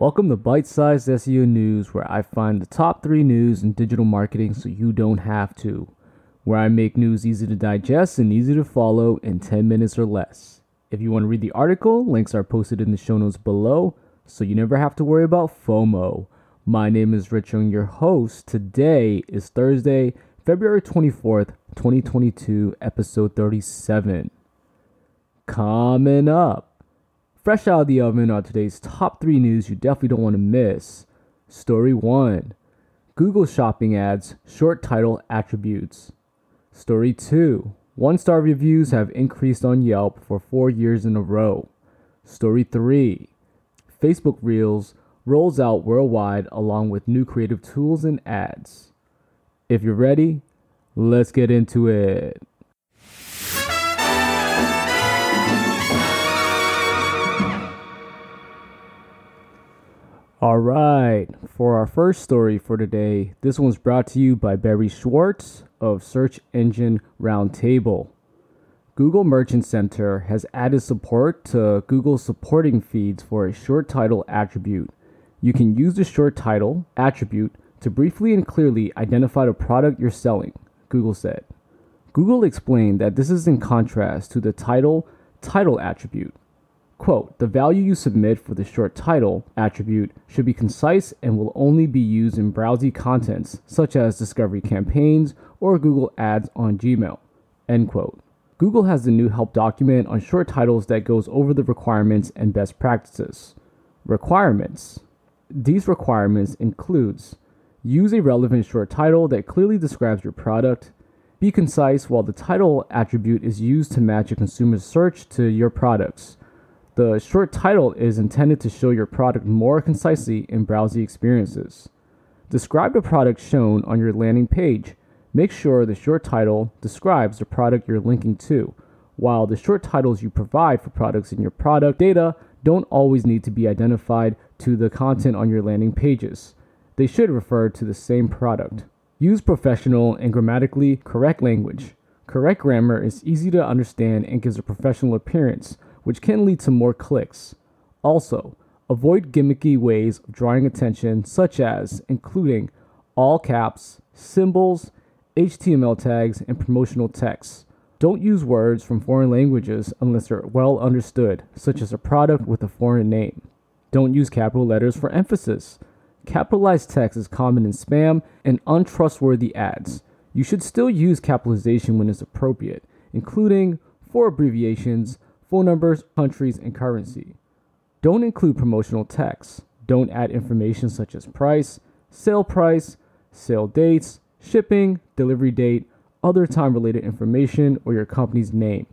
Welcome to Bite Sized SEO News, where I find the top three news in digital marketing so you don't have to. Where I make news easy to digest and easy to follow in 10 minutes or less. If you want to read the article, links are posted in the show notes below, so you never have to worry about FOMO. My name is Rich Young, your host. Today is Thursday, February 24th, 2022, episode 37. Coming up. Fresh out of the oven are today's top three news you definitely don't want to miss. Story 1 Google Shopping Ads Short Title Attributes. Story 2 One star reviews have increased on Yelp for four years in a row. Story 3 Facebook Reels rolls out worldwide along with new creative tools and ads. If you're ready, let's get into it. All right, for our first story for today, this one's brought to you by Barry Schwartz of Search Engine Roundtable. Google Merchant Center has added support to Google supporting feeds for a short title attribute. You can use the short title attribute to briefly and clearly identify the product you're selling, Google said. Google explained that this is in contrast to the title title attribute Quote, the value you submit for the short title attribute should be concise and will only be used in browsy contents such as discovery campaigns or Google Ads on Gmail. End quote. Google has the new help document on short titles that goes over the requirements and best practices. Requirements. These requirements includes use a relevant short title that clearly describes your product, be concise while the title attribute is used to match a consumer's search to your products the short title is intended to show your product more concisely in browsing experiences. Describe the product shown on your landing page. Make sure the short title describes the product you're linking to, while the short titles you provide for products in your product data don't always need to be identified to the content on your landing pages. They should refer to the same product. Use professional and grammatically correct language. Correct grammar is easy to understand and gives a professional appearance which can lead to more clicks. Also, avoid gimmicky ways of drawing attention, such as including all caps, symbols, HTML tags, and promotional text. Don't use words from foreign languages unless they're well understood, such as a product with a foreign name. Don't use capital letters for emphasis. Capitalized text is common in spam and untrustworthy ads. You should still use capitalization when it's appropriate, including for abbreviations, phone numbers, countries, and currency. Don't include promotional text. Don't add information such as price, sale price, sale dates, shipping, delivery date, other time related information, or your company's name.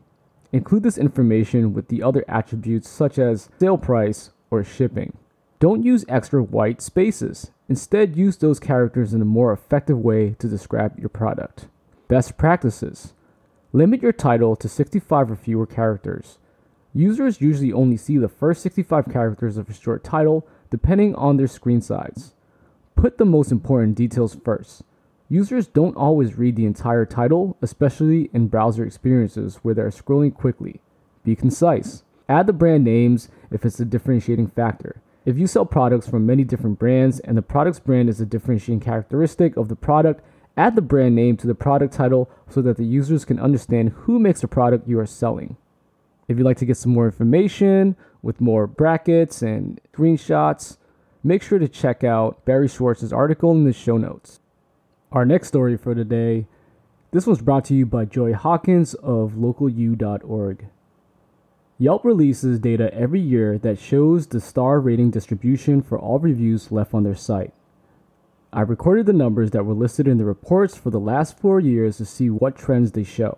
Include this information with the other attributes such as sale price or shipping. Don't use extra white spaces. Instead, use those characters in a more effective way to describe your product. Best practices Limit your title to 65 or fewer characters. Users usually only see the first 65 characters of a short title, depending on their screen size. Put the most important details first. Users don't always read the entire title, especially in browser experiences where they're scrolling quickly. Be concise. Add the brand names if it's a differentiating factor. If you sell products from many different brands and the product's brand is a differentiating characteristic of the product, add the brand name to the product title so that the users can understand who makes the product you are selling. If you'd like to get some more information with more brackets and screenshots, make sure to check out Barry Schwartz's article in the show notes. Our next story for today, this was brought to you by Joy Hawkins of localu.org. Yelp releases data every year that shows the star rating distribution for all reviews left on their site. I recorded the numbers that were listed in the reports for the last four years to see what trends they show.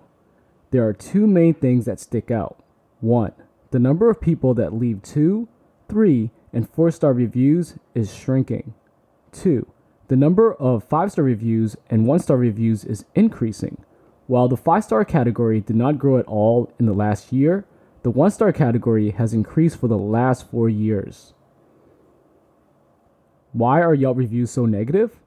There are two main things that stick out. 1. The number of people that leave 2, 3, and 4 star reviews is shrinking. 2. The number of 5 star reviews and 1 star reviews is increasing. While the 5 star category did not grow at all in the last year, the 1 star category has increased for the last 4 years. Why are Yelp reviews so negative?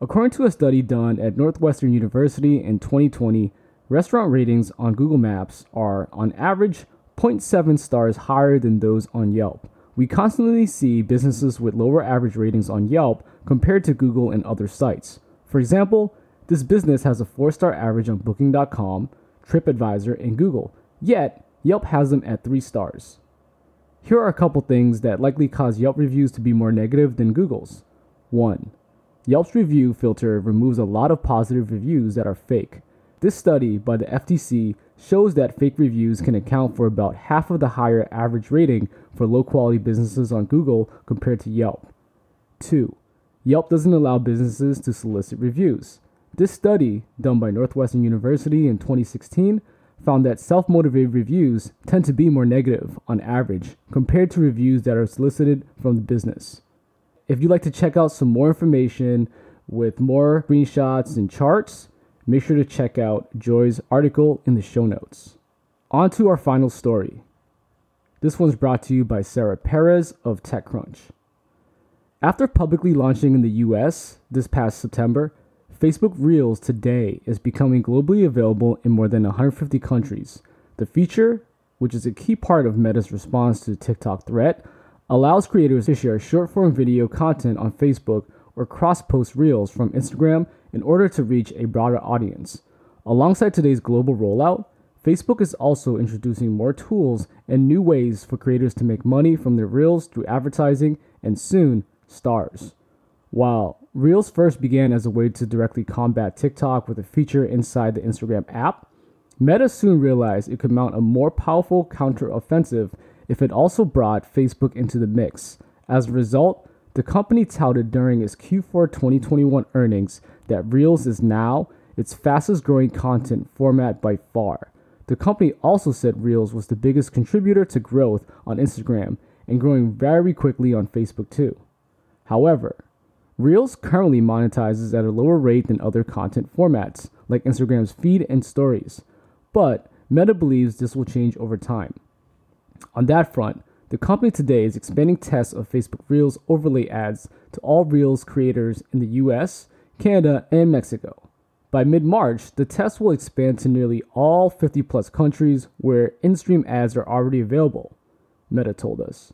According to a study done at Northwestern University in 2020, restaurant ratings on Google Maps are, on average, 0.7 stars higher than those on Yelp, We constantly see businesses with lower average ratings on Yelp compared to Google and other sites. For example, this business has a four star average on Booking.com, TripAdvisor, and Google, yet Yelp has them at three stars. Here are a couple things that likely cause Yelp reviews to be more negative than Google's. 1. Yelp's review filter removes a lot of positive reviews that are fake. This study by the FTC shows that fake reviews can account for about half of the higher average rating for low quality businesses on Google compared to Yelp. 2. Yelp doesn't allow businesses to solicit reviews. This study, done by Northwestern University in 2016, found that self motivated reviews tend to be more negative on average compared to reviews that are solicited from the business. If you'd like to check out some more information with more screenshots and charts, make sure to check out Joy's article in the show notes. On to our final story. This one's brought to you by Sarah Perez of TechCrunch. After publicly launching in the US this past September, Facebook Reels today is becoming globally available in more than 150 countries. The feature, which is a key part of Meta's response to the TikTok threat, allows creators to share short form video content on Facebook or cross post reels from Instagram in order to reach a broader audience. Alongside today's global rollout, Facebook is also introducing more tools and new ways for creators to make money from their reels through advertising and soon stars. While Reels first began as a way to directly combat TikTok with a feature inside the Instagram app, Meta soon realized it could mount a more powerful counteroffensive if it also brought Facebook into the mix. As a result, the company touted during its Q4 2021 earnings that Reels is now its fastest growing content format by far. The company also said Reels was the biggest contributor to growth on Instagram and growing very quickly on Facebook too. However, Reels currently monetizes at a lower rate than other content formats, like Instagram's feed and stories, but Meta believes this will change over time. On that front, the company today is expanding tests of Facebook Reels overlay ads to all Reels creators in the US, Canada, and Mexico. By mid March, the test will expand to nearly all 50 plus countries where in stream ads are already available, Meta told us.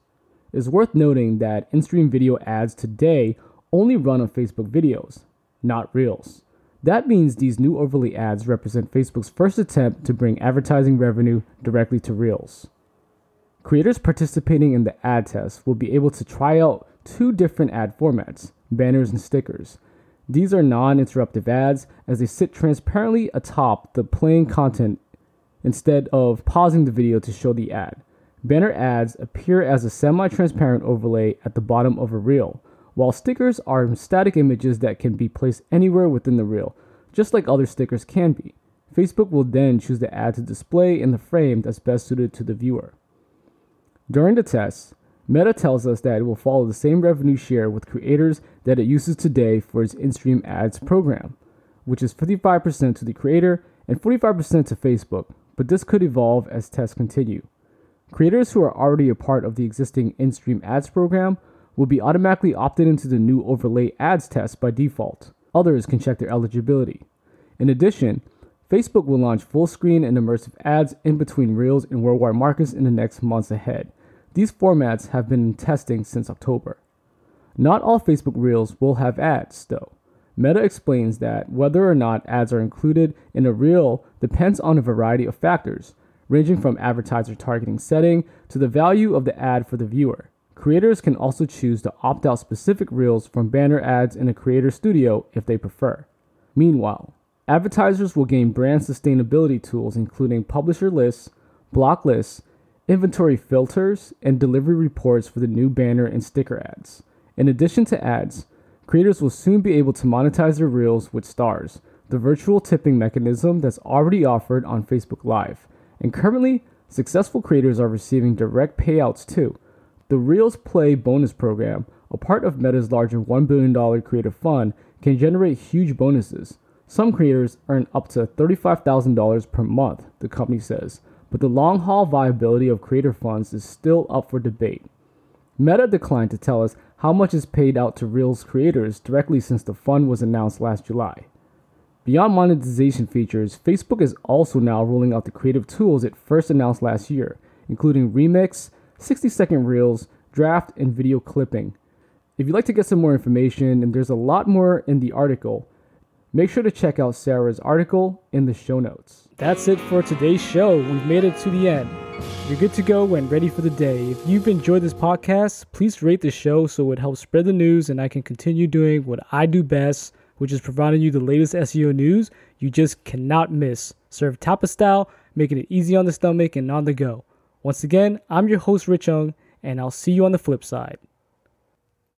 It's worth noting that in stream video ads today only run on Facebook videos, not Reels. That means these new overlay ads represent Facebook's first attempt to bring advertising revenue directly to Reels. Creators participating in the ad test will be able to try out two different ad formats banners and stickers. These are non interruptive ads as they sit transparently atop the playing content instead of pausing the video to show the ad. Banner ads appear as a semi transparent overlay at the bottom of a reel, while stickers are static images that can be placed anywhere within the reel, just like other stickers can be. Facebook will then choose the ad to display in the frame that's best suited to the viewer. During the test, Meta tells us that it will follow the same revenue share with creators that it uses today for its in stream ads program, which is 55% to the creator and 45% to Facebook, but this could evolve as tests continue. Creators who are already a part of the existing in stream ads program will be automatically opted into the new overlay ads test by default. Others can check their eligibility. In addition, Facebook will launch full screen and immersive ads in between Reels and worldwide markets in the next months ahead. These formats have been in testing since October. Not all Facebook Reels will have ads, though. Meta explains that whether or not ads are included in a reel depends on a variety of factors, ranging from advertiser targeting setting to the value of the ad for the viewer. Creators can also choose to opt out specific reels from banner ads in a creator studio if they prefer. Meanwhile, advertisers will gain brand sustainability tools including publisher lists, block lists, inventory filters, and delivery reports for the new banner and sticker ads. In addition to ads, creators will soon be able to monetize their reels with stars, the virtual tipping mechanism that's already offered on Facebook Live. And currently, successful creators are receiving direct payouts too. The Reels Play bonus program, a part of Meta's larger $1 billion creative fund, can generate huge bonuses. Some creators earn up to $35,000 per month, the company says, but the long haul viability of creator funds is still up for debate. Meta declined to tell us how much is paid out to Reels creators directly since the fund was announced last July. Beyond monetization features, Facebook is also now rolling out the creative tools it first announced last year, including Remix, 60 second Reels, draft, and video clipping. If you'd like to get some more information, and there's a lot more in the article, make sure to check out Sarah's article in the show notes. That's it for today's show. We've made it to the end. You're good to go and ready for the day. If you've enjoyed this podcast, please rate the show so it helps spread the news and I can continue doing what I do best, which is providing you the latest SEO news you just cannot miss. Serve Tapa style, making it easy on the stomach and on the go. Once again, I'm your host, Rich Young, and I'll see you on the flip side.